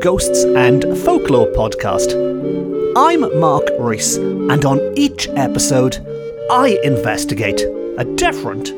Ghosts and Folklore podcast. I'm Mark Rees, and on each episode, I investigate a different,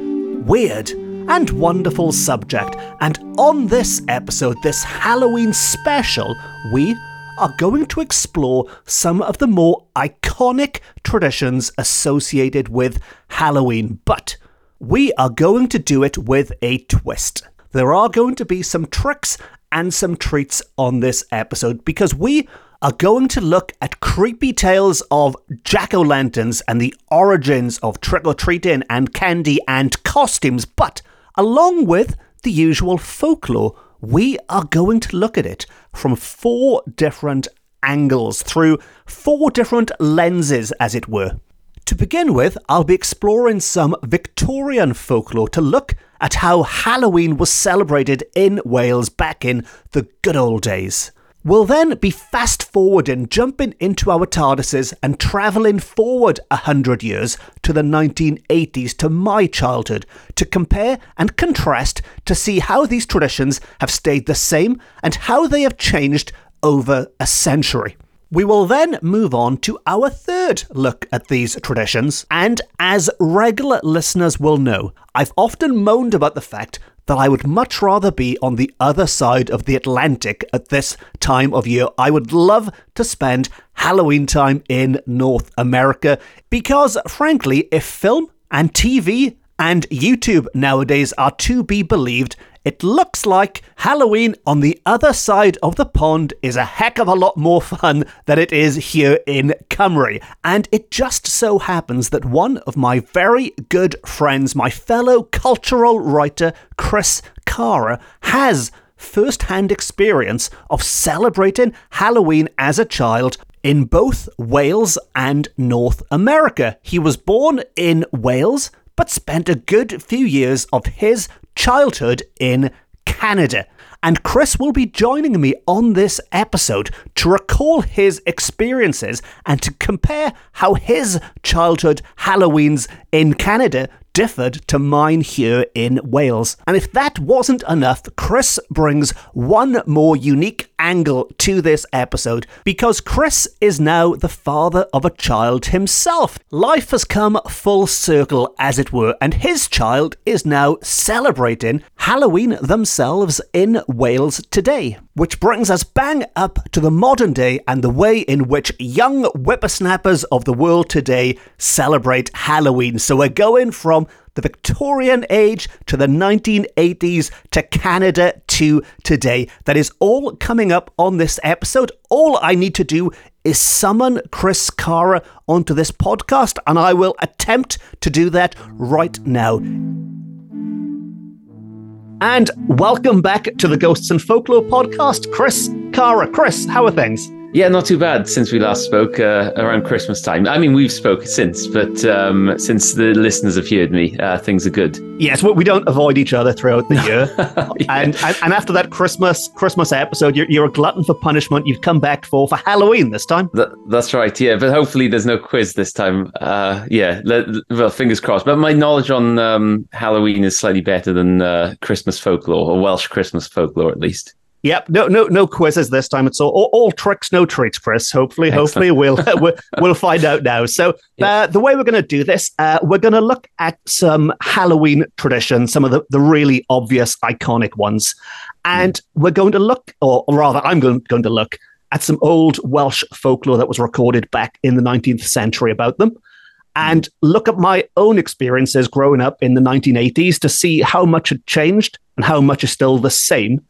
weird, and wonderful subject. And on this episode, this Halloween special, we are going to explore some of the more iconic traditions associated with Halloween. But we are going to do it with a twist. There are going to be some tricks and some treats on this episode because we are going to look at creepy tales of jack o' lanterns and the origins of trick or treating and candy and costumes, but along with the usual folklore, we are going to look at it from four different angles, through four different lenses, as it were. To begin with, I'll be exploring some Victorian folklore to look at how Halloween was celebrated in Wales back in the good old days. We'll then be fast forwarding, jumping into our TARDISes and travelling forward a hundred years to the 1980s to my childhood to compare and contrast to see how these traditions have stayed the same and how they have changed over a century. We will then move on to our third look at these traditions, and as regular listeners will know, I've often moaned about the fact that I would much rather be on the other side of the Atlantic at this time of year. I would love to spend Halloween time in North America because, frankly, if film and TV and YouTube nowadays are to be believed, it looks like Halloween on the other side of the pond is a heck of a lot more fun than it is here in Cymru. And it just so happens that one of my very good friends, my fellow cultural writer, Chris Carra, has first hand experience of celebrating Halloween as a child in both Wales and North America. He was born in Wales but spent a good few years of his childhood in Canada. And Chris will be joining me on this episode to recall his experiences and to compare how his childhood Halloweens in Canada differed to mine here in Wales. And if that wasn't enough, Chris brings one more unique angle to this episode because Chris is now the father of a child himself. Life has come full circle, as it were, and his child is now celebrating Halloween themselves in Wales today. Which brings us bang up to the modern day and the way in which young whippersnappers of the world today celebrate Halloween. So we're going from the Victorian age to the 1980s to Canada to today. That is all coming up on this episode. All I need to do is summon Chris Carra onto this podcast, and I will attempt to do that right now. And welcome back to the Ghosts and Folklore podcast, Chris Carra. Chris, how are things? Yeah, not too bad since we last spoke uh, around Christmas time. I mean, we've spoken since, but um, since the listeners have heard me, uh, things are good. Yes, we don't avoid each other throughout the year, yeah. and, and, and after that Christmas Christmas episode, you're, you're a glutton for punishment. You've come back for for Halloween this time. Th- that's right. Yeah, but hopefully there's no quiz this time. Uh, yeah, well, fingers crossed. But my knowledge on um, Halloween is slightly better than uh, Christmas folklore or Welsh Christmas folklore, at least. Yep, no, no, no quizzes this time. It's all, all, all tricks, no treats, Chris. Hopefully, Excellent. hopefully we'll, we'll we'll find out now. So, uh, the way we're going to do this, uh, we're going to look at some Halloween traditions, some of the, the really obvious, iconic ones, and mm. we're going to look, or, or rather, I'm going, going to look at some old Welsh folklore that was recorded back in the 19th century about them and look at my own experiences growing up in the 1980s to see how much had changed and how much is still the same.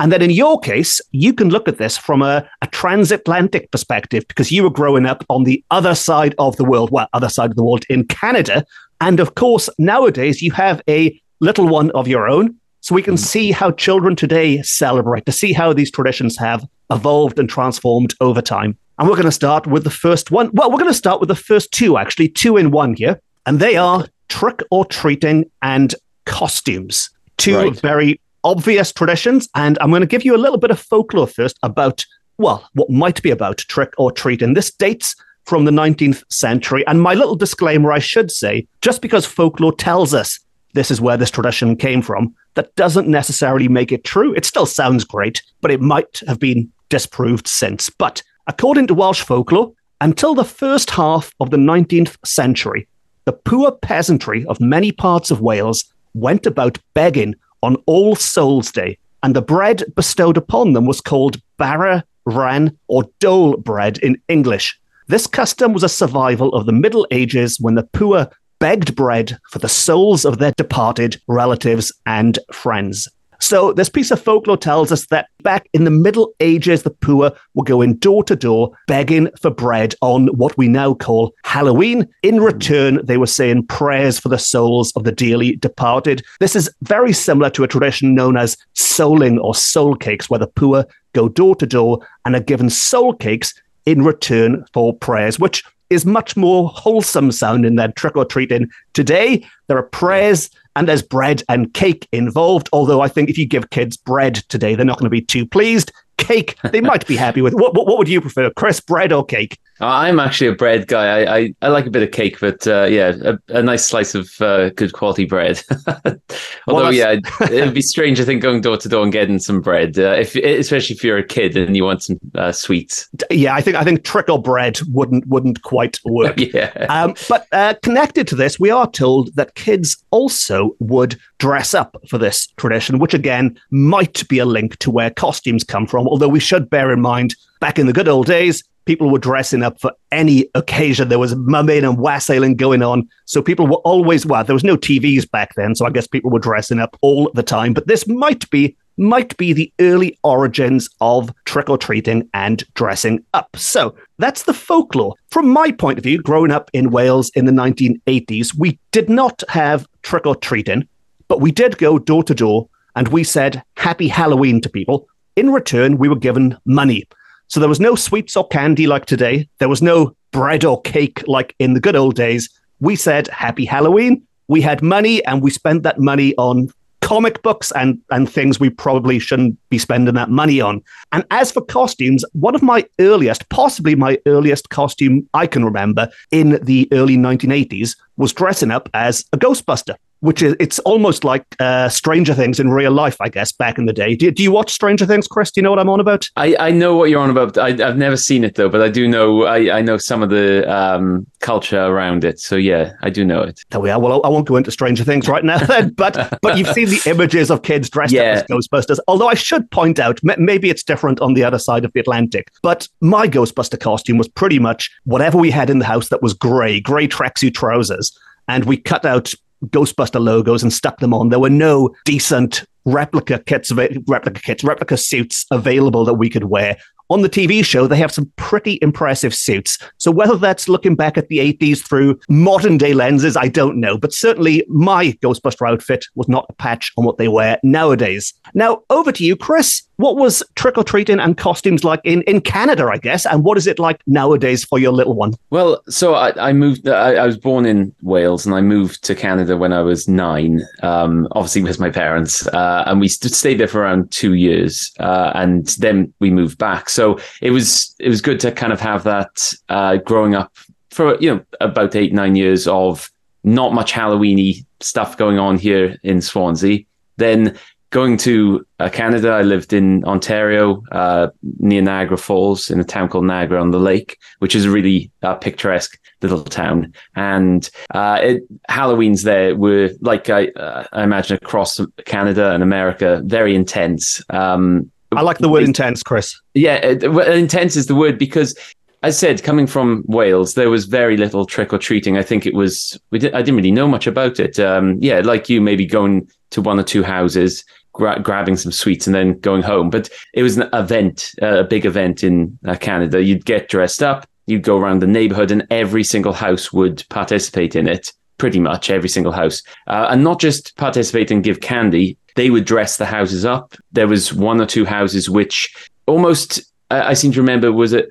And then in your case, you can look at this from a, a, transatlantic perspective because you were growing up on the other side of the world, well, other side of the world in Canada. And of course, nowadays you have a little one of your own. So we can mm. see how children today celebrate, to see how these traditions have evolved and transformed over time. And we're going to start with the first one. Well, we're going to start with the first two, actually, two in one here. And they are trick or treating and costumes. Two right. very obvious traditions. And I'm going to give you a little bit of folklore first about, well, what might be about trick or treat. And this dates from the 19th century. And my little disclaimer, I should say, just because folklore tells us this is where this tradition came from, that doesn't necessarily make it true. It still sounds great, but it might have been disproved since. But according to Welsh folklore, until the first half of the 19th century, the poor peasantry of many parts of Wales went about begging on All Souls' Day, and the bread bestowed upon them was called bara, rhan, or dole bread in English. This custom was a survival of the Middle Ages when the poor begged bread for the souls of their departed relatives and friends. So, this piece of folklore tells us that back in the Middle Ages, the poor were going door to door begging for bread on what we now call Halloween. In hmm. return, they were saying prayers for the souls of the dearly departed. This is very similar to a tradition known as souling or soul cakes, where the poor go door to door and are given soul cakes in return for prayers, which is much more wholesome sounding than trick or treating. Today, there are prayers and there's bread and cake involved. Although I think if you give kids bread today, they're not going to be too pleased. Cake, they might be happy with. What, what, what would you prefer, Chris? Bread or cake? I'm actually a bread guy. I, I, I like a bit of cake, but uh, yeah, a, a, nice slice of uh, good quality bread. Although, well, yeah, it'd be strange, I think, going door to door and getting some bread, uh, if especially if you're a kid and you want some uh, sweets. Yeah, I think I think trickle bread wouldn't wouldn't quite work. yeah. Um, but uh, connected to this, we are told that kids also would dress up for this tradition, which again might be a link to where costumes come from. Although we should bear in mind, back in the good old days, people were dressing up for any occasion. There was mumming and wassailing going on. So people were always, well, there was no TVs back then. So I guess people were dressing up all the time. But this might be might be the early origins of trick or treating and dressing up. So that's the folklore. From my point of view, growing up in Wales in the 1980s, we did not have trick or treating, but we did go door to door and we said happy Halloween to people. In return, we were given money. So there was no sweets or candy like today. There was no bread or cake like in the good old days. We said happy Halloween. We had money and we spent that money on comic books and, and things we probably shouldn't be spending that money on. And as for costumes, one of my earliest, possibly my earliest costume I can remember in the early 1980s was dressing up as a Ghostbuster which is it's almost like uh, Stranger Things in real life, I guess. Back in the day, do, do you watch Stranger Things, Chris? Do you know what I'm on about? I, I know what you're on about. I, have never seen it though, but I do know I, I know some of the um, culture around it. So yeah, I do know it. There we are. Well, I won't go into Stranger Things right now, then. But but you've seen the images of kids dressed yeah. up as Ghostbusters. Although I should point out, maybe it's different on the other side of the Atlantic. But my Ghostbuster costume was pretty much whatever we had in the house that was grey, grey tracksuit trousers and we cut out Ghostbuster logos and stuck them on. There were no decent replica kits, replica kits, replica suits available that we could wear on the TV show, they have some pretty impressive suits. So whether that's looking back at the 80s through modern day lenses, I don't know. But certainly my Ghostbuster outfit was not a patch on what they wear nowadays. Now, over to you, Chris. What was trick or treating and costumes like in, in Canada, I guess? And what is it like nowadays for your little one? Well, so I, I moved, I, I, was born in Wales and I moved to Canada when I was nine, um, obviously with my parents. Uh, and we stayed there for around two years. Uh, and then we moved back. So it was it was good to kind of have that uh, growing up for you know about eight nine years of not much Halloweeny stuff going on here in Swansea. Then going to uh, Canada, I lived in Ontario uh, near Niagara Falls in a town called Niagara on the Lake, which is a really uh, picturesque little town. And uh, it, Halloween's there were like I, uh, I imagine across Canada and America, very intense. Um, I like the word intense, Chris. Yeah, intense is the word because I said, coming from Wales, there was very little trick or treating. I think it was, we did, I didn't really know much about it. Um, yeah, like you, maybe going to one or two houses, gra- grabbing some sweets, and then going home. But it was an event, uh, a big event in uh, Canada. You'd get dressed up, you'd go around the neighborhood, and every single house would participate in it. Pretty much every single house, uh, and not just participate and give candy, they would dress the houses up. There was one or two houses which almost I seem to remember was a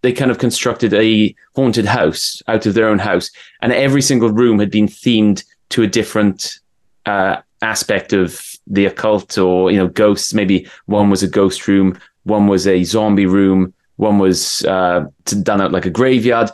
they kind of constructed a haunted house out of their own house, and every single room had been themed to a different uh, aspect of the occult or you know ghosts. Maybe one was a ghost room, one was a zombie room, one was uh, done out like a graveyard.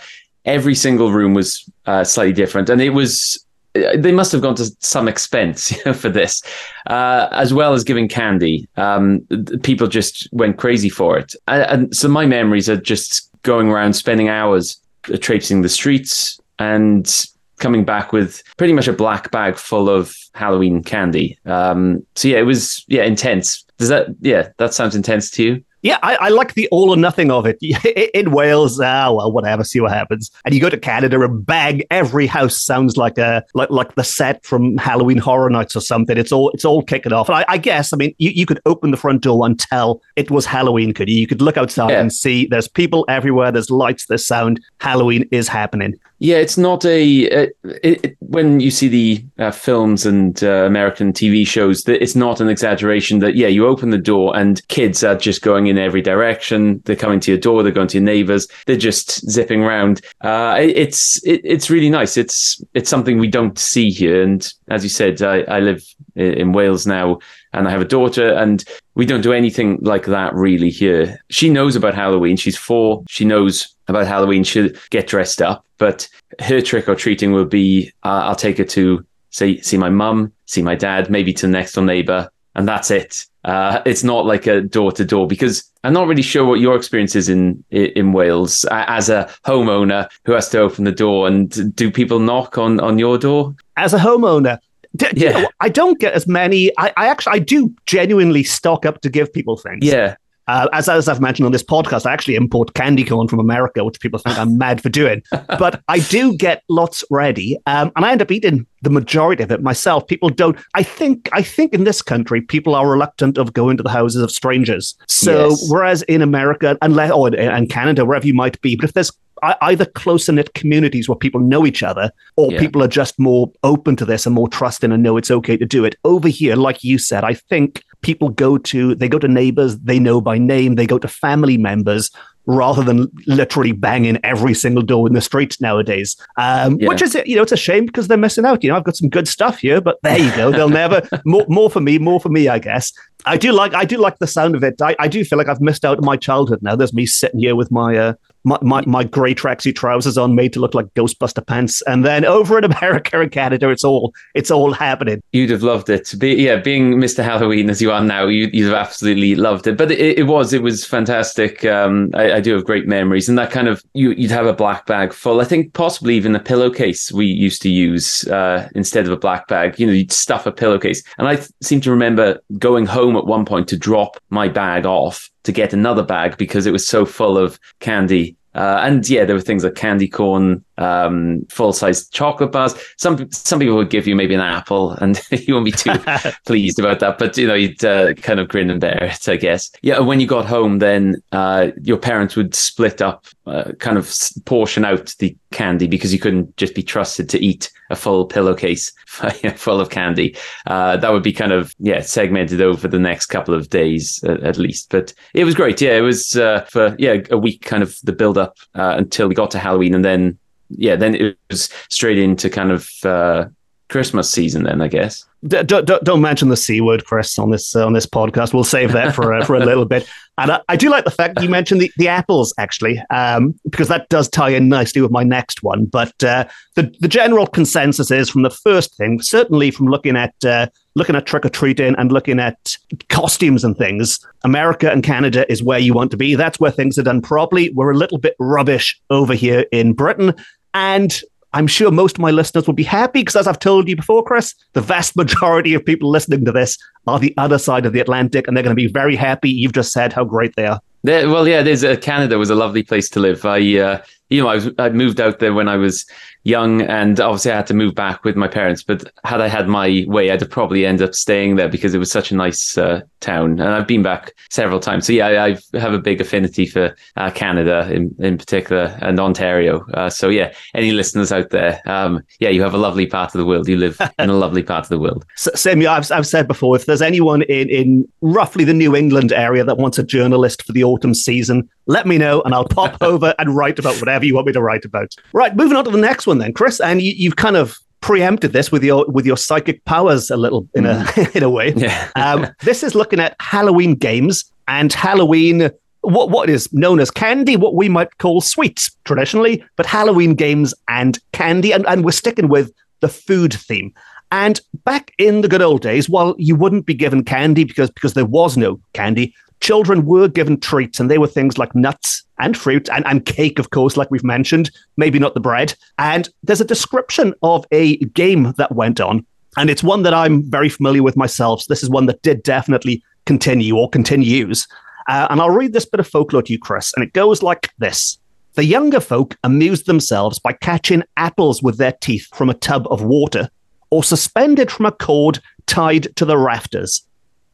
Every single room was uh, slightly different, and it was they must have gone to some expense you know, for this, uh, as well as giving candy. Um, people just went crazy for it, and, and so my memories are just going around spending hours traipsing the streets and coming back with pretty much a black bag full of Halloween candy. Um, so yeah, it was yeah intense. Does that yeah that sounds intense to you? Yeah, I, I, like the all or nothing of it. In Wales, ah, well, whatever, see what happens. And you go to Canada and bang, every house sounds like a like like the set from Halloween Horror Nights or something. It's all it's all kicking off. And I, I guess, I mean, you, you could open the front door and tell it was Halloween, could you? You could look outside yeah. and see there's people everywhere, there's lights, there's sound. Halloween is happening. Yeah, it's not a. It, it, when you see the uh, films and uh, American TV shows, that it's not an exaggeration. That yeah, you open the door and kids are just going in every direction. They're coming to your door. They're going to your neighbors. They're just zipping around. Uh, it, it's it's really nice. It's it's something we don't see here. And as you said, I, I live in Wales now, and I have a daughter, and we don't do anything like that really here. She knows about Halloween. She's four. She knows about Halloween. She'll get dressed up, but her trick or treating will be uh, I'll take her to say see my mum, see my dad, maybe to the next door neighbor, and that's it. Uh, it's not like a door to door because I'm not really sure what your experience is in in Wales as a homeowner who has to open the door. And do people knock on on your door? As a homeowner, D- yeah. You know, I don't get as many. I, I, actually I do genuinely stock up to give people things. Yeah. Uh, as, as I've mentioned on this podcast, I actually import candy corn from America, which people think I'm mad for doing. But I do get lots ready, um, and I end up eating the majority of it myself. People don't. I think. I think in this country, people are reluctant of going to the houses of strangers. So yes. whereas in America, and or and Canada, wherever you might be, but if there's either closer knit communities where people know each other or yeah. people are just more open to this and more trusting and know it's okay to do it. Over here, like you said, I think people go to they go to neighbors they know by name, they go to family members rather than literally banging every single door in the street nowadays. Um, yeah. Which is, you know, it's a shame because they're missing out. You know, I've got some good stuff here, but there you go. They'll never more, more for me, more for me, I guess. I do like I do like the sound of it. I, I do feel like I've missed out on my childhood now. There's me sitting here with my uh, my, my, my grey tracksuit trousers on, made to look like Ghostbuster pants, and then over in America and Canada, it's all it's all happening. You'd have loved it. Be, yeah, being Mr. Halloween as you are now, you, you'd have absolutely loved it. But it, it was it was fantastic. Um, I, I, do have great memories, and that kind of you, would have a black bag full. I think possibly even a pillowcase we used to use uh, instead of a black bag. You know, you'd stuff a pillowcase, and I seem to remember going home at one point to drop my bag off to get another bag because it was so full of candy. Uh, and yeah, there were things like candy corn, um, full size chocolate bars. Some some people would give you maybe an apple, and you won't be too pleased about that. But you know, you'd uh, kind of grin and bear it, I guess. Yeah, when you got home, then uh, your parents would split up, uh, kind of portion out the candy because you couldn't just be trusted to eat a full pillowcase full of candy. Uh, that would be kind of yeah segmented over the next couple of days at, at least. But it was great. Yeah, it was uh, for yeah a week kind of the build up until we got to Halloween, and then yeah, then it was straight into kind of uh, Christmas season. Then I guess. D- don't, don't mention the c word, Chris, on this uh, on this podcast. We'll save that for uh, for a little bit. And I, I, do like the fact you mentioned the, the apples actually, um, because that does tie in nicely with my next one. But uh, the the general consensus is from the first thing, certainly from looking at uh, looking at trick or treating and looking at costumes and things. America and Canada is where you want to be. That's where things are done properly. We're a little bit rubbish over here in Britain. And I'm sure most of my listeners will be happy because, as I've told you before, Chris, the vast majority of people listening to this are the other side of the Atlantic, and they're going to be very happy. You've just said how great they are. There, well, yeah, there's uh, Canada was a lovely place to live. I, uh, you know, I, was, I moved out there when I was young, and obviously I had to move back with my parents. But had I had my way, I'd have probably end up staying there because it was such a nice uh, town, and I've been back several times. So yeah, I, I have a big affinity for uh, Canada in in particular and Ontario. Uh, so yeah, any listeners out there, um, yeah, you have a lovely part of the world. You live in a lovely part of the world. So, Samuel, I've I've said before, if there's anyone in in roughly the New England area that wants a journalist for the autumn season, let me know, and I'll pop over and write about whatever you want me to write about. Right, moving on to the next one then, Chris, and you, you've kind of preempted this with your with your psychic powers a little in a mm. in a way. Yeah. um, this is looking at Halloween games and Halloween what what is known as candy, what we might call sweets traditionally, but Halloween games and candy, and, and we're sticking with the food theme. And back in the good old days, while you wouldn't be given candy because because there was no candy, children were given treats, and they were things like nuts and fruit and, and cake, of course, like we've mentioned, maybe not the bread. And there's a description of a game that went on, and it's one that I'm very familiar with myself. So this is one that did definitely continue or continues. Uh, and I'll read this bit of folklore to you, Chris, and it goes like this. The younger folk amused themselves by catching apples with their teeth from a tub of water or suspended from a cord tied to the rafters.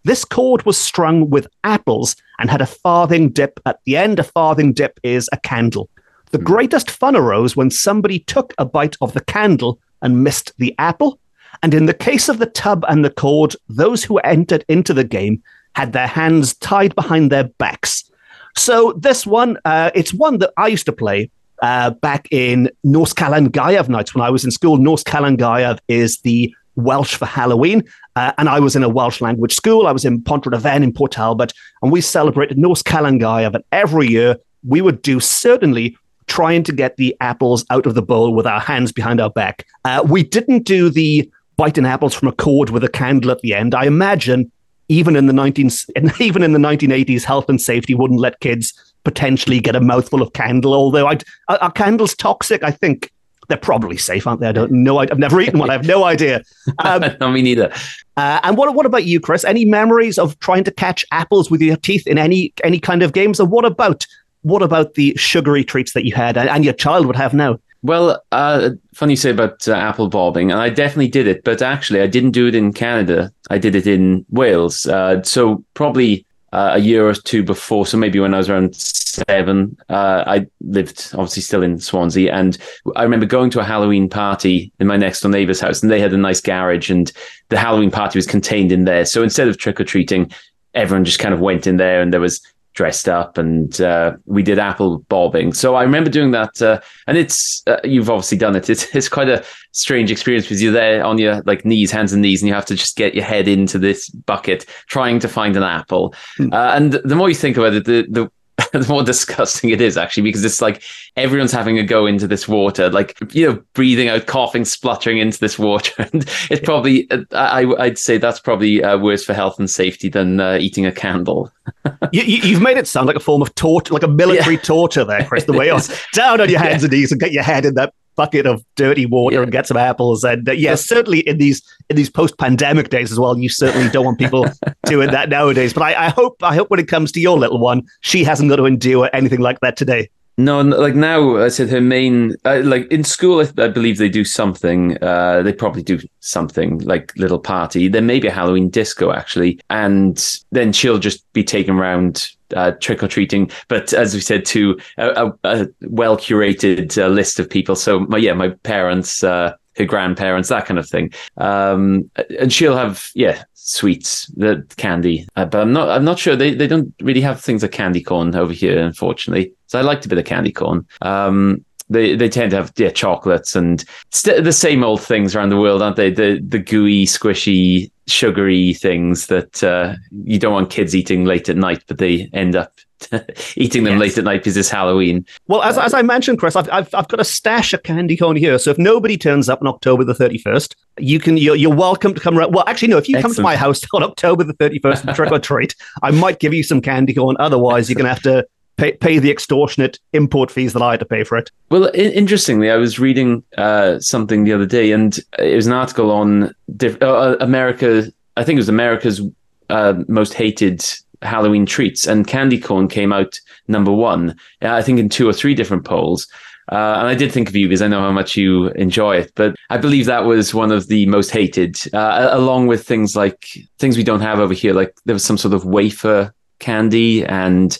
This cord was strung with apples and had a farthing dip at the end. A farthing dip is a candle. The greatest fun arose when somebody took a bite of the candle and missed the apple. And in the case of the tub and the cord, those who entered into the game had their hands tied behind their backs. So this one, uh, it's one that I used to play uh, back in Nos Calan Gaeaf nights when I was in school. Nos Calan Gaeaf is the Welsh for Halloween. Uh, and I was in a Welsh language school. I was in Pontrhydyfen in Port Talbot, and we celebrated Nos Calan Gaeaf. And every year we would do certainly trying to get the apples out of the bowl with our hands behind our back. Uh, we didn't do the biting apples from a cord with a candle at the end. I imagine even in the 19 even in the 1980s, health and safety wouldn't let kids potentially get a mouthful of candle. Although I'd, are, are candles toxic? I think they're probably safe, aren't they? I don't know. I've never eaten one. I have no idea. Um, no, me neither. Uh, and what what about you, Chris? Any memories of trying to catch apples with your teeth in any any kind of games? And what about what about the sugary treats that you had and, and your child would have now? Well, uh, funny you say about uh, apple bobbing, and I definitely did it, but actually, I didn't do it in Canada. I did it in Wales. Uh, so probably uh, a year or two before. So maybe when I was around seven, uh, I lived obviously still in Swansea, and I remember going to a Halloween party in my next door neighbour's house, and they had a nice garage, and the Halloween party was contained in there. So instead of trick or treating, everyone just kind of went in there, and there was dressed up and uh, we did apple bobbing. So I remember doing that, uh, and it's uh, you've obviously done it. It's, it's quite a strange experience because you're there on your like knees, hands and knees, and you have to just get your head into this bucket trying to find an apple. Mm. and the more you think about it, the the the more disgusting it is actually because it's like everyone's having a go into this water, like you know, breathing out, coughing, spluttering into this water, and it's probably I, would say that's probably uh, worse for health and safety than uh, eating a candle. you, have made it sound like a form of torture, like a military yeah. torture there, Chris. The way you're down on your hands yeah. and knees and get your head in that bucket of dirty water yeah. and get some apples. And uh, yeah, certainly in these in these post pandemic days as well, you certainly don't want people doing that nowadays. But I, I hope I hope when it comes to your little one, she hasn't got to endure anything like that today. No, like now, I said her main, uh, like in school, I, I, believe they do something. Uh, they probably do something like little party. There may be a Halloween disco actually, and then she'll just be taken around uh, trick or treating. But as we said, to a, a, a well curated uh, list of people. So my yeah, my parents, uh, her grandparents, that kind of thing. Um, and she'll have yeah sweets, the candy. Uh, but I'm not I'm not sure they they don't really have things like candy corn over here, unfortunately. So I liked a bit of candy corn. Um, they they tend to have yeah chocolates and st- the same old things around the world, aren't they? The the gooey, squishy, sugary things that uh, you don't want kids eating late at night, but they end up eating them yes. late at night because it's Halloween. Well, as, as I mentioned, Chris, I've, I've, I've got a stash of candy corn here. So if nobody turns up on October the 31st, you can you're, you're welcome to come around. Well, actually, no. If you Excellent. come to my house on October the 31st and trick or treat, I might give you some candy corn. Otherwise, you're gonna have to pay, pay the extortionate import fees that I had to pay for it. Well, interestingly, I was reading uh, something the other day, and it was an article on diff- uh, America. I think it was America's uh, most hated Halloween treats, and candy corn came out number one. Uh, I think in two or three different polls. Uh, and I did think of you because I know how much you enjoy it. But I believe that was one of the most hated, uh, along with things like things we don't have over here. Like there was some sort of wafer candy and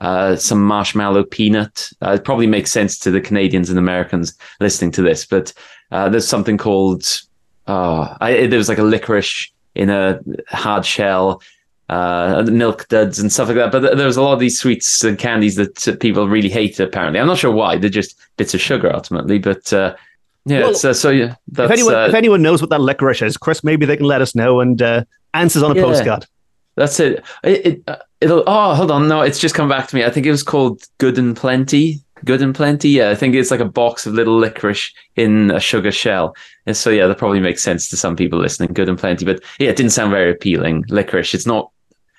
uh, some marshmallow peanut. Uh, it probably makes sense to the Canadians and Americans listening to this, but uh, there's something called oh, I, there was like a licorice in a hard shell, uh, milk duds and stuff like that. But there was a lot of these sweets and candies that people really hate. Apparently, I'm not sure why. They're just bits of sugar ultimately, but. Uh, yeah, well, uh, so yeah. if anyone if anyone knows what that licorice is, Chris, maybe they can let us know and answers on a yeah. postcard. That's it. It, it uh, it'll. Oh, hold on. No, it's just come back to me. I think it was called Good and Plenty. Good and plenty. Yeah, I think it's like a box of little licorice in a sugar shell. And so yeah, that probably makes sense to some people listening. Good and plenty, but yeah, it didn't sound very appealing. Licorice. It's not.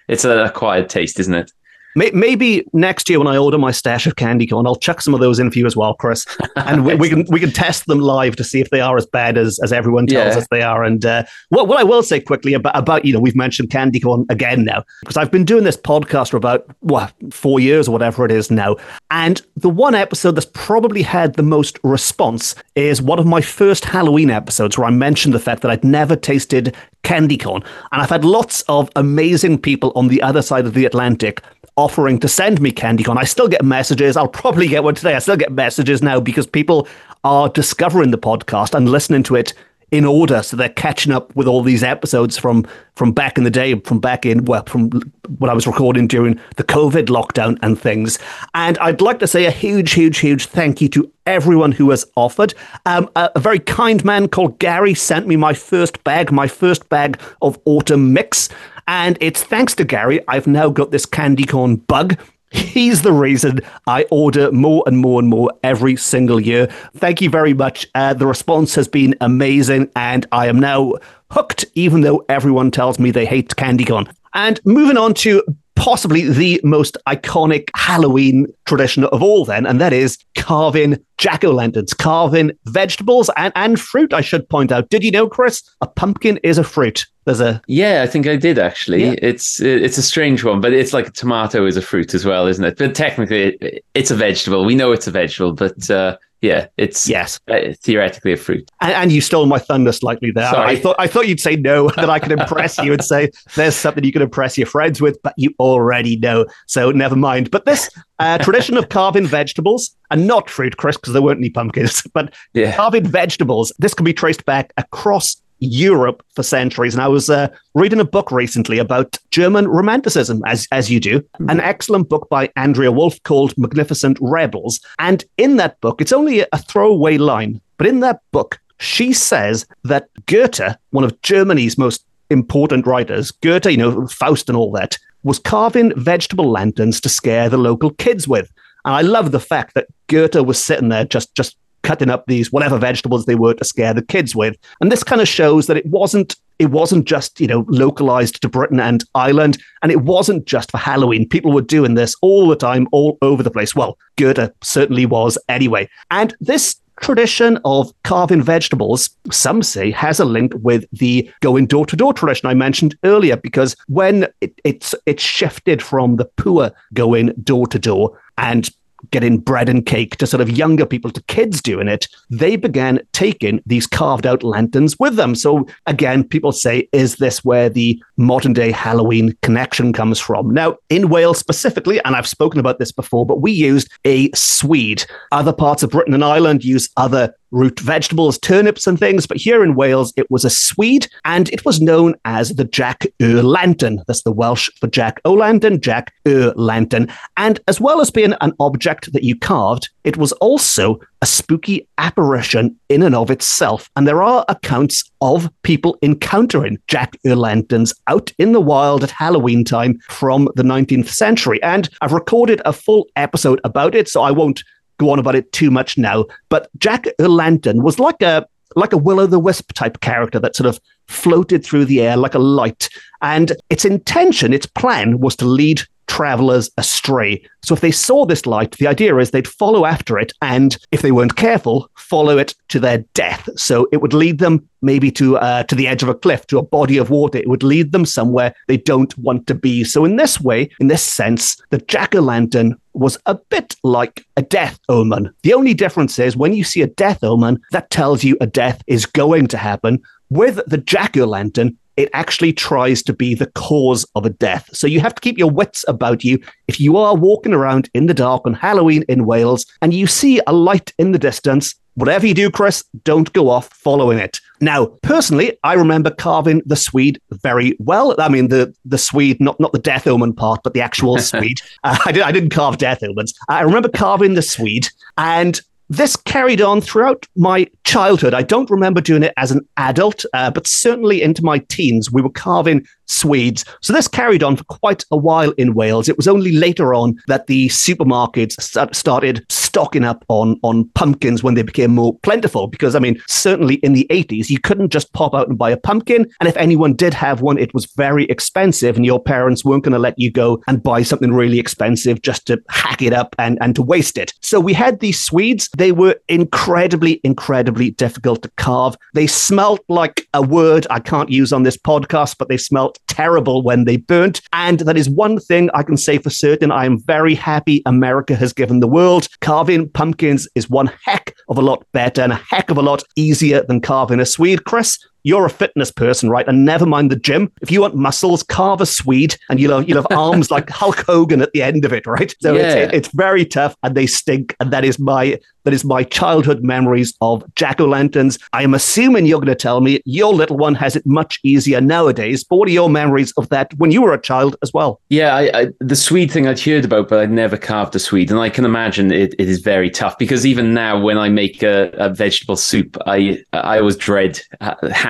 It's an acquired taste, isn't it? Maybe next year when I order my stash of candy corn, I'll chuck some of those in for you as well, Chris, and we, we can we can test them live to see if they are as bad as, as everyone tells yeah. us they are. And uh, what what I will say quickly about about you know we've mentioned candy corn again now because I've been doing this podcast for about what four years or whatever it is now, and the one episode that's probably had the most response is one of my first Halloween episodes where I mentioned the fact that I'd never tasted candy corn, and I've had lots of amazing people on the other side of the Atlantic offering to send me candy corn. I still get messages. I'll probably get one today. I still get messages now because people are discovering the podcast and listening to it in order so they're catching up with all these episodes from from back in the day from back in well from what I was recording during the covid lockdown and things and I'd like to say a huge huge huge thank you to everyone who has offered um, a, a, very kind man called Gary sent me my first bag my first bag of autumn mix and it's thanks to Gary, I've now got this candy corn bug. He's the reason I order more and more and more every single year. Thank you very much. Uh, the response has been amazing, and I am now hooked, even though everyone tells me they hate candy corn. And moving on to possibly the most iconic Halloween tradition of all, then, and that is carving jack o' lanterns, carving vegetables and, and fruit, I should point out. Did you know, Chris? A pumpkin is a fruit. There's a yeah, I think I did actually. Yeah. It's it's a strange one, but it's like a tomato is a fruit as well, isn't it? But technically, it's a vegetable. We know it's a vegetable, but uh, yeah, it's yes, uh, theoretically a fruit. And, and, you stole my thunder slightly there. Sorry. I thought I thought you'd say no, that I could impress you and say there's something you can impress your friends with, but you already know, so never mind. But this uh, tradition of carving vegetables and not fruit, Chris, because there weren't any pumpkins, but yeah. carving vegetables. This can be traced back across Europe for centuries. And I was uh, reading a book recently about German Romanticism, as, as you do, mm-hmm. an excellent book by Andrea Wulf called Magnificent Rebels. And in that book, it's only a throwaway line, but in that book, she says that Goethe, one of Germany's most important writers, Goethe, you know, Faust and all that, was carving vegetable lanterns to scare the local kids with. And I love the fact that Goethe was sitting there just just cutting up these whatever vegetables they were to scare the kids with. And this kind of shows that it wasn't it wasn't just, you know, localized to Britain and Ireland, and it wasn't just for Halloween. People were doing this all the time, all over the place. Well, Goethe certainly was anyway. And this tradition of carving vegetables, some say, has a link with the going door to door tradition I mentioned earlier, because when it, it's it shifted from the poor going door to door and getting bread and cake to sort of younger people, to kids doing it, they began taking these carved out lanterns with them. So again, people say, is this where the modern day Halloween connection comes from? Now, in Wales specifically, and I've spoken about this before, but we used a swede. Other parts of Britain and Ireland use other root vegetables, turnips, and things. But here in Wales, it was a swede, and it was known as the Jack o' Lantern. That's the Welsh for Jack o' Lantern, Jack o' Lantern. And as well as being an object that you carved, it was also a spooky apparition in and of itself. And there are accounts of people encountering Jack o' lanterns out in the wild at Halloween time from the 19th century. And I've recorded a full episode about it, so I won't go on about it too much now. But Jack O'Lantern was like a like a will o' the wisp type character that sort of floated through the air like a light. And its intention, its plan was to lead travelers astray. So if they saw this light, the idea is they'd follow after it, and if they weren't careful, follow it to their death. So it would lead them maybe to uh, to the edge of a cliff, to a body of water. It would lead them somewhere they don't want to be. So in this way, in this sense, the jack o' lantern was a bit like a death omen. The only difference is when you see a death omen, that tells you a death is going to happen. With the jack o' lantern, it actually tries to be the cause of a death. So you have to keep your wits about you. If you are walking around in the dark on Halloween in Wales and you see a light in the distance, whatever you do, Chris, don't go off following it. Now, personally, I remember carving the Swede very well. I mean, the the Swede, not not the death omen part, but the actual Swede. Uh, I, did, I didn't carve death omens. I remember carving the Swede, and this carried on throughout my childhood. I don't remember doing it as an adult, uh, but certainly into my teens, we were carving Swedes. So this carried on for quite a while in Wales. It was only later on that the supermarkets started stocking up on, on pumpkins when they became more plentiful. Because, I mean, certainly in the 80s, you couldn't just pop out and buy a pumpkin. And if anyone did have one, it was very expensive, and your parents weren't going to let you go and buy something really expensive just to hack it up and, and to waste it. So we had these Swedes. They were incredibly, incredibly difficult to carve. They smelt like a word I can't use on this podcast, but they smelt terrible when they burnt. And that is one thing I can say for certain. I am very happy America has given the world. Carving pumpkins is one heck of a lot better and a heck of a lot easier than carving a Swede. Chris, you're a fitness person, right? And never mind the gym. If you want muscles, carve a Swede and you'll have, you'll have arms like Hulk Hogan at the end of it, right? So yeah. it's, it's very tough and they stink. And that is my that is my childhood memories of jack o' lanterns. I am assuming you're going to tell me your little one has it much easier nowadays. But what are your memories of that when you were a child as well? Yeah, I, I, the Swede thing I'd heard about, but I'd never carved a Swede. And I can imagine it, it is very tough because even now, when I make a, a vegetable soup, I I always dread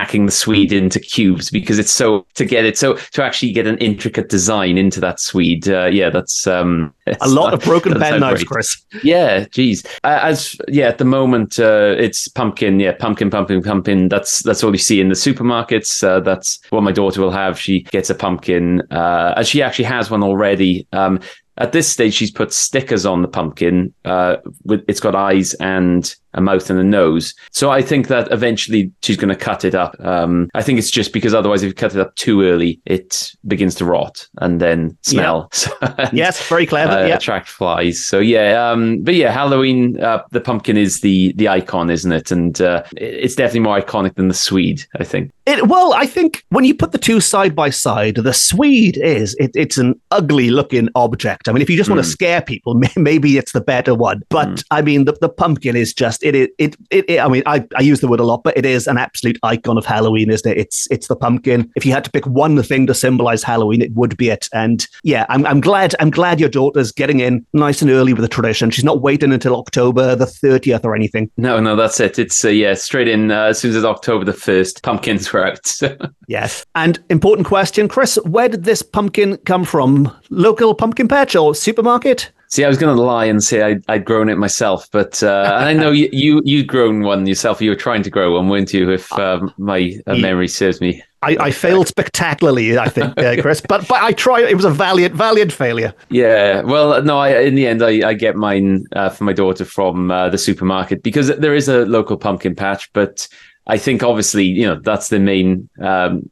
hacking the Swede into cubes because it's so to get it so to actually get an intricate design into that Swede. Uh, yeah, that's um, a lot not, of broken pen knives, Chris. Yeah, geez. Uh, as yeah, at the moment uh, it's pumpkin. Yeah, pumpkin, pumpkin, pumpkin. That's that's all you see in the supermarkets. Uh, that's what my daughter will have. She gets a pumpkin, uh, and she actually has one already. Um, at this stage, she's put stickers on the pumpkin. Uh, with it's got eyes and a mouth and a nose. So I think that eventually she's going to cut it up. Um, I think it's just because otherwise, if you cut it up too early, it begins to rot and then smell. Yeah. and, yes, very clever. Uh, yeah. Attract flies. So yeah, um, but yeah, Halloween. Uh, the pumpkin is the the icon, isn't it? And uh, it's definitely more iconic than the Swede. I think. It, well, I think when you put the two side by side, the Swede is it, it's an ugly looking object. I mean, if you just mm. want to scare people, maybe it's the better one. But mm. I mean, the, the pumpkin is just it is it, it, it, I mean, I, I use the word a lot, but it is an absolute icon of Halloween, isn't it? It's it's the pumpkin. If you had to pick one thing to symbolize Halloween, it would be it. And yeah, I'm I'm glad I'm glad your daughter's getting in nice and early with the tradition. She's not waiting until October the 30th or anything. No, no, that's it. It's uh, yeah, straight in uh, as soon as it's October the first, pumpkins were out. yes. And important question, Chris, where did this pumpkin come from? Local pumpkin patch or supermarket? See, I was going to lie and say I'd, I'd, grown it myself, but uh, I know you, you you'd grown one yourself. You were trying to grow one, weren't you? If uh, my uh, memory serves me. I, I, failed spectacularly, I think, uh, Chris. But but I tried. It was a valiant valiant failure. Yeah. Well, no. I, in the end, I, I get mine uh, for my daughter from uh, the supermarket because there is a local pumpkin patch, but I think obviously, you know, that's the main um,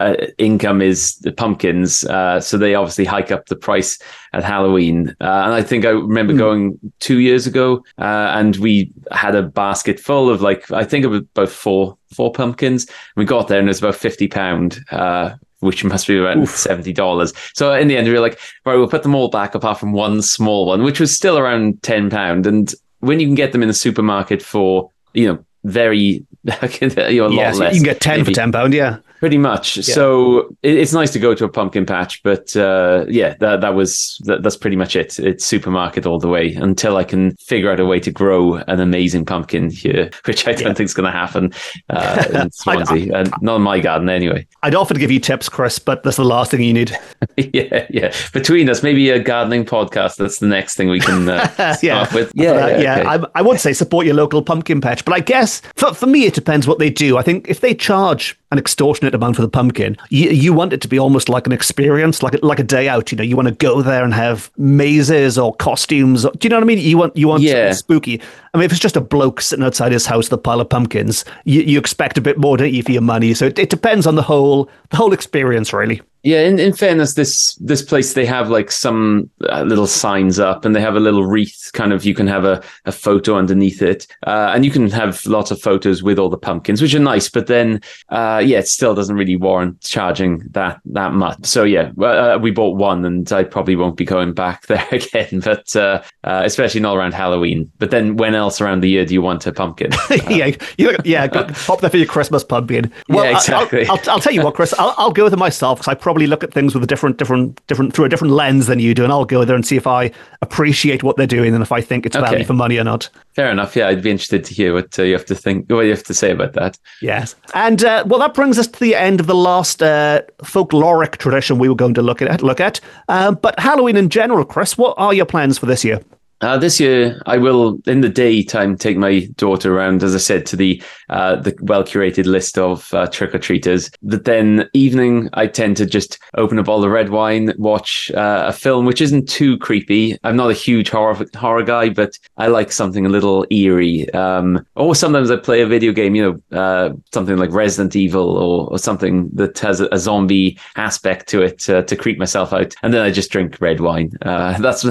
uh, income is the pumpkins. Uh, so they obviously hike up the price at Halloween. Uh, and I think I remember mm. going two years ago uh, and we had a basket full of like, I think it was about four, four pumpkins. We got there and it was about 50 pound, uh, which must be around Oof. $70. So in the end, we were like, right, we'll put them all back apart from one small one, which was still around 10 pound. And when you can get them in the supermarket for, you know, very you're a yes, lot less. You can get ten maybe. for ten pound, yeah. Pretty much. Yeah. So it, it's nice to go to a pumpkin patch, but uh, yeah, that that was that, that's pretty much it. It's supermarket all the way until I can figure out a way to grow an amazing pumpkin here, which I don't yeah. think is going to happen uh, in Swansea, and not in my garden anyway. I'd offer to give you tips, Chris, but that's the last thing you need. yeah, yeah. Between us, maybe a gardening podcast. That's the next thing we can uh, yeah. with. Yeah, uh, yeah. yeah. Okay. I, I would say support your local pumpkin patch, but I guess for for me it depends what they do. I think if they charge an extortionate amount for the pumpkin. You, you want it to be almost like an experience, like a, like a day out. You know, you want to go there and have mazes or costumes. do you know what I mean? You want you want yeah. spooky. I mean, if it's just a bloke sitting outside his house with a pile of pumpkins, you, you expect a bit more, don't you, for your money? So it, it depends on the whole the whole experience, really. Yeah, in, in fairness, this this place they have like some uh, little signs up, and they have a little wreath. Kind of, you can have a, a photo underneath it, uh, and you can have lots of photos with all the pumpkins, which are nice. But then, uh, yeah, it still doesn't really warrant charging that that much. So yeah, uh, we bought one, and I probably won't be going back there again. But uh, uh, especially not around Halloween. But then, when else around the year do you want a pumpkin? yeah, you, yeah, pop there for your Christmas pumpkin. Well, yeah, exactly. I'll, I'll, I'll, tell you what, Chris, I'll, I'll go with it myself because I probably probably look at things with a different, different, different through a different lens than you do, and I'll go there and see if I appreciate what they're doing and if I think it's Okay. value for money or not. Fair enough. Yeah, I'd be interested to hear what uh, you have to think, what you have to say about that. Yes. And uh, well, that brings us to the end of the last uh, folkloric tradition we were going to look at. Look at, um, but Halloween in general, Chris. What are your plans for this year? Uh, this year, I will, in the daytime, take my daughter around, as I said, to the uh, the well curated list of uh, trick or treaters. But then evening, I tend to just open a bottle of red wine, watch uh, a film, which isn't too creepy. I'm not a huge horror horror guy, but I like something a little eerie. Um, or sometimes I play a video game, you know, uh, something like Resident Evil or, or something that has a, a zombie aspect to it uh, to creep myself out, and then I just drink red wine. Uh, that's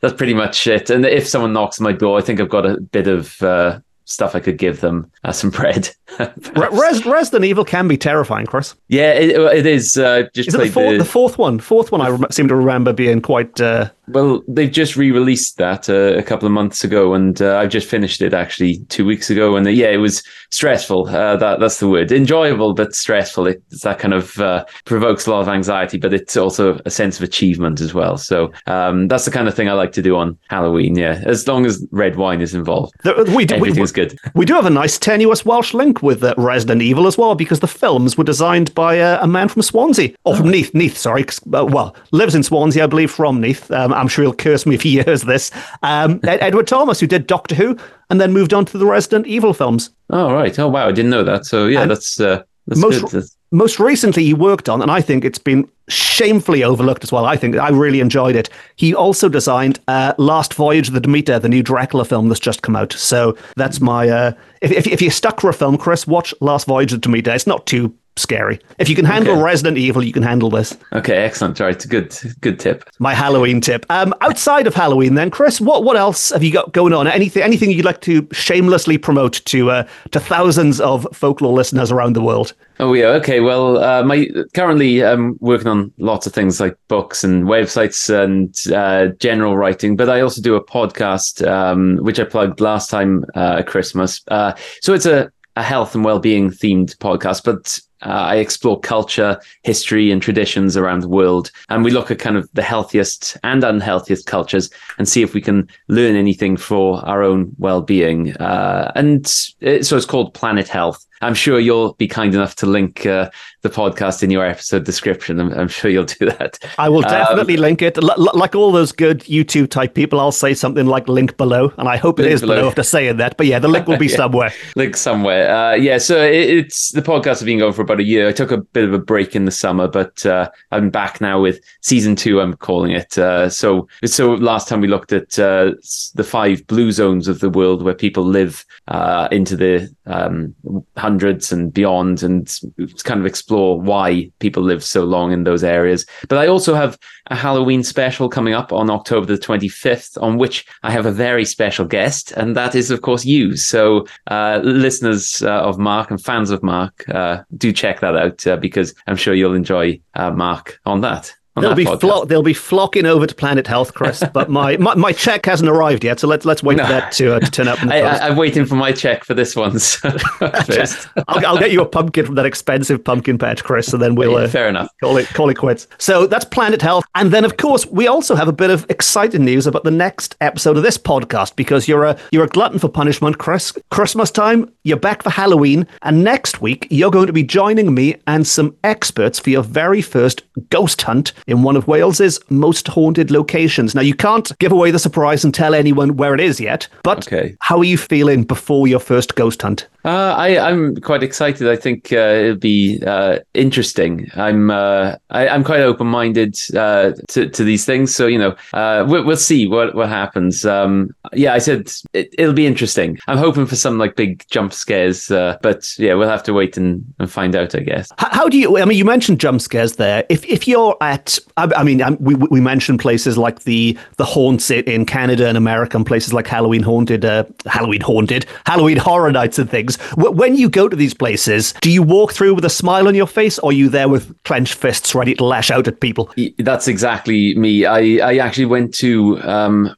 that's pretty much it. And if someone knocks on my door, I think I've got a bit of uh, stuff I could give them, uh, some bread. Res- Resident Evil can be terrifying, Chris. yeah, it, it is. Uh, just Is it the, four- the, the fourth one? Fourth one, I rem- seem to remember being quite. Uh, Well, they've just re-released that uh, a couple of months ago, and uh, I've just finished it actually two weeks ago. And uh, yeah, it was stressful. Uh, that that's the word. Enjoyable, but stressful. It's that kind of uh, provokes a lot of anxiety, but it's also a sense of achievement as well. So um, that's the kind of thing I like to do on Halloween. Yeah, as long as red wine is involved, there- we, do, we, everything's good. we do have a nice tenuous Welsh link with uh, Resident Evil as well, because the films were designed by uh, a man from Swansea, or from Neath. Neath, sorry. Uh, well, lives in Swansea, I believe, from Neath. Um, I'm sure he'll curse me if he hears this. Um, Ed- Edward Thomas, who did Doctor Who, and then moved on to the Resident Evil films. Oh right. Oh wow, I didn't know that. So yeah, And that's uh, that's most- good. That's- Most recently, he worked on, and I think it's been shamefully overlooked as well. I think I really enjoyed it. He also designed uh, Last Voyage of the Demeter, the new Dracula film that's just come out. So that's my. Uh, if, if, if you're stuck for a film, Chris, watch Last Voyage of the Demeter. It's not too scary. If you can handle Okay. Resident Evil, you can handle this. Okay, excellent. All right, it's a good, good tip. My Halloween tip. Um, outside of Halloween, then, Chris, what what else have you got going on? Anything anything you'd like to shamelessly promote to uh, to thousands of folklore listeners around the world? Oh yeah, okay. Well, uh, my currently I'm working on lots of things like books and websites and uh, general writing, but I also do a podcast um, which I plugged last time uh, at Christmas. Uh, so it's a, a health and well-being themed podcast, but I explore culture, history, and traditions around the world, and we look at kind of the healthiest and unhealthiest cultures and see if we can learn anything for our own well-being. Uh, and it, so it's called Planet Health. I'm sure you'll be kind enough to link uh, the podcast in your episode description. I'm, I'm sure you'll do that. I will Um, definitely link it. L- l- like all those good YouTube type people, I'll say something like link below, and I hope it is below. below. after saying that. But yeah, the link will be Yeah. somewhere. link somewhere. Uh, yeah, so it, it's the podcast has been going for about a year. I took a bit of a break in the summer, but uh, I'm back now with season two. I'm calling it. Uh, so so last time we looked at uh, the five blue zones of the world where people live uh, into the um, hundreds and beyond, and kind of explore why people live so long in those areas. But I also have a Halloween special coming up on October the 25th, on which I have a very special guest, and that is, of course, you. So, uh, listeners uh, of Mark and fans of Mark, uh, do check that out uh, because I'm sure you'll enjoy uh, Mark on that. On They'll be flo- they'll be flocking over to Planet Health, Chris. But my, my, my check hasn't arrived yet, so let's let's wait No. for that to, uh, to turn up. In the I, I'm waiting for my check for this one so- first. I'll, I'll get you a pumpkin from that expensive pumpkin patch, Chris, and then we'll Yeah, uh, fair enough. call it call it quits. So that's Planet Health, and then of course we also have a bit of exciting news about the next episode of this podcast because you're a you're a glutton for punishment, Chris. Christmas time, you're back for Halloween, and next week you're going to be joining me and some experts for your very first ghost hunt in one of Wales's most haunted locations. Now you can't give away the surprise and tell anyone where it is yet, but Okay. how are you feeling before your first ghost hunt? Uh, I, I'm quite excited. I think uh, it'll be uh, interesting. I'm uh, I, I'm quite open minded uh, to to these things. So you know, uh, we'll, we'll see what what happens. Um, yeah, I said it, it'll be interesting. I'm hoping for some like big jump scares, uh, but yeah, we'll have to wait and, and find out. I guess. How, how do you? I mean, you mentioned jump scares there. If if you're at, I, I mean, um, we we mentioned places like the the haunts in Canada and America, and places like Halloween haunted, uh, Halloween haunted, Halloween horror nights and things. Wh- When you go to these places, do you walk through with a smile on your face, or are you there with clenched fists, ready to lash out at people? That's exactly me. I, I actually went to um,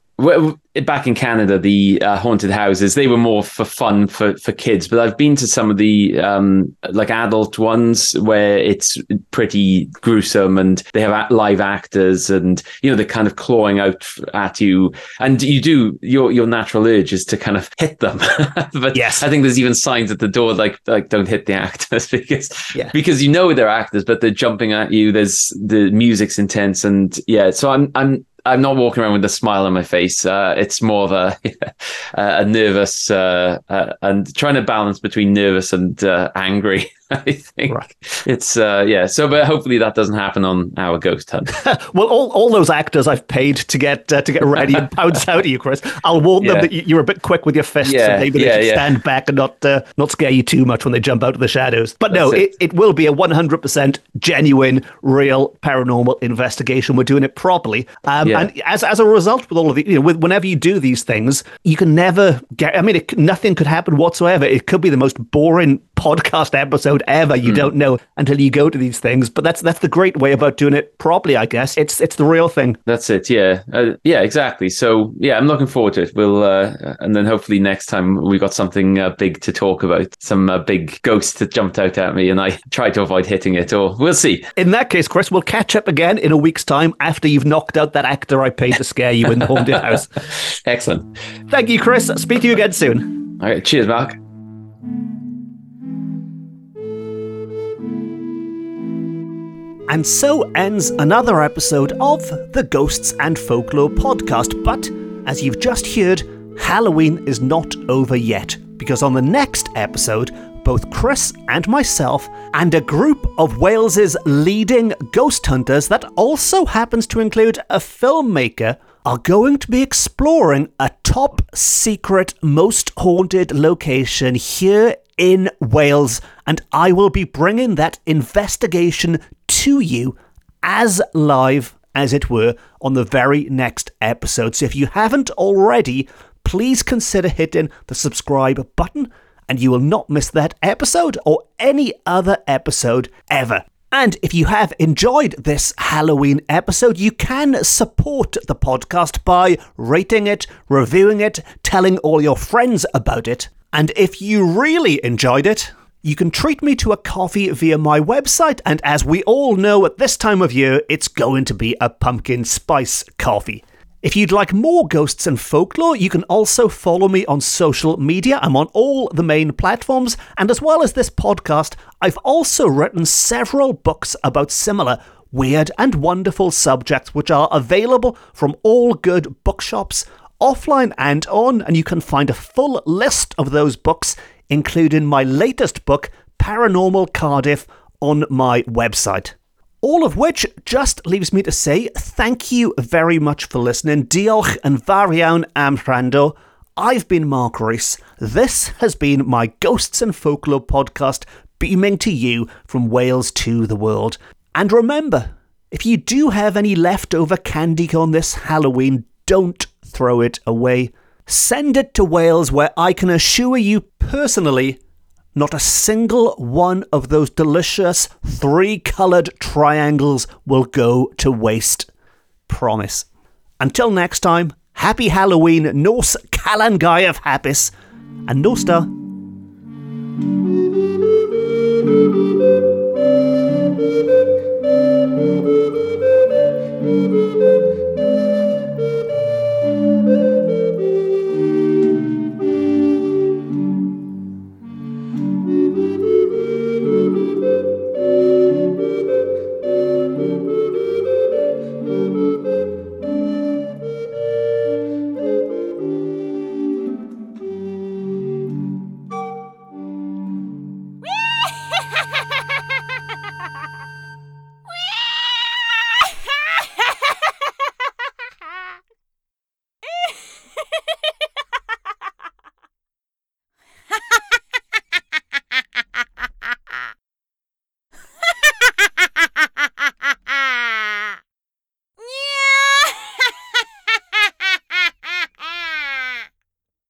back in Canada, the uh, haunted houses they were more for fun for for kids. But I've been to some of the um, like adult ones where it's pretty gruesome and they have live actors and you know they're kind of clawing out at you, and you do your your natural urge is to kind of hit them. but yes, I think there's even signs at the door like like don't hit the actors because yeah. because you know they're actors, but they're jumping at you. There's the music's intense and yeah. So I'm I'm I'm not walking around with a smile on my face. Uh, it's more of a a nervous uh, uh, and trying to balance between nervous and uh, angry. I think right. it's uh, yeah. So, but hopefully that doesn't happen on our ghost hunt. well, all, all those actors I've paid to get uh, to get ready and pounce out of you, Chris. I'll warn yeah. them that you, are a bit quick with your fists, yeah, and maybe yeah, they should stand back and not not scare you too much when they jump out of the shadows. But That's no, it. It, it will be a 100% genuine, real paranormal investigation. We're doing it properly, um, and as as a result, with all of the, you know, with, whenever you do these things, you can never get. I mean, it, nothing could happen whatsoever. It could be the most boring podcast episode ever. You mm. don't know until you go to these things. But that's that's the great way about doing it properly, I guess. It's it's the real thing. That's it. Yeah, uh, yeah, exactly. So yeah, I'm looking forward to it. We'll uh, and then hopefully next time we got something uh, big to talk about, some uh, big ghost that jumped out at me, and I tried to avoid hitting it. Or we'll see. In that case, Chris, we'll catch up again in a week's time after you've knocked out that actor I paid to scare you in the haunted house. Excellent. Thank you, Chris. Speak to you again soon. All right. Cheers, Mark. And so ends another episode of the Ghosts and Folklore podcast. But as you've just heard, Halloween is not over yet, because on the next episode, both Chris and myself, and a group of Wales's leading ghost hunters that also happens to include a filmmaker, are going to be exploring a top secret, most haunted location here in Wales, and I will be bringing that investigation to you as live as it were on the very next episode. So if you haven't already, please consider hitting the subscribe button and you will not miss that episode or any other episode ever. And if you have enjoyed this Halloween episode, you can support the podcast by rating it, reviewing it, telling all your friends about it. And if you really enjoyed it, you can treat me to a coffee via my website, and as we all know at this time of year, it's going to be a pumpkin spice coffee. If you'd like more ghosts and folklore, you can also follow me on social media. I'm on all the main platforms, and as well as this podcast, I've also written several books about similar weird and wonderful subjects, which are available from all good bookshops, offline and on, and you can find a full list of those books including my latest book, Paranormal Cardiff, on my website. All of which just leaves me to say thank you very much for listening. Diolch yn fawr iawn am wrando. I've been Mark Rees. This has been my Ghosts and Folklore podcast, beaming to you from Wales to the world. And remember, if you do have any leftover candy on this Halloween, don't throw it away. Send it to Wales, where I can assure you personally, not a single one of those delicious three coloured triangles will go to waste. Promise. Until next time, happy Halloween, Nos Calan of Hapus, and Nosta.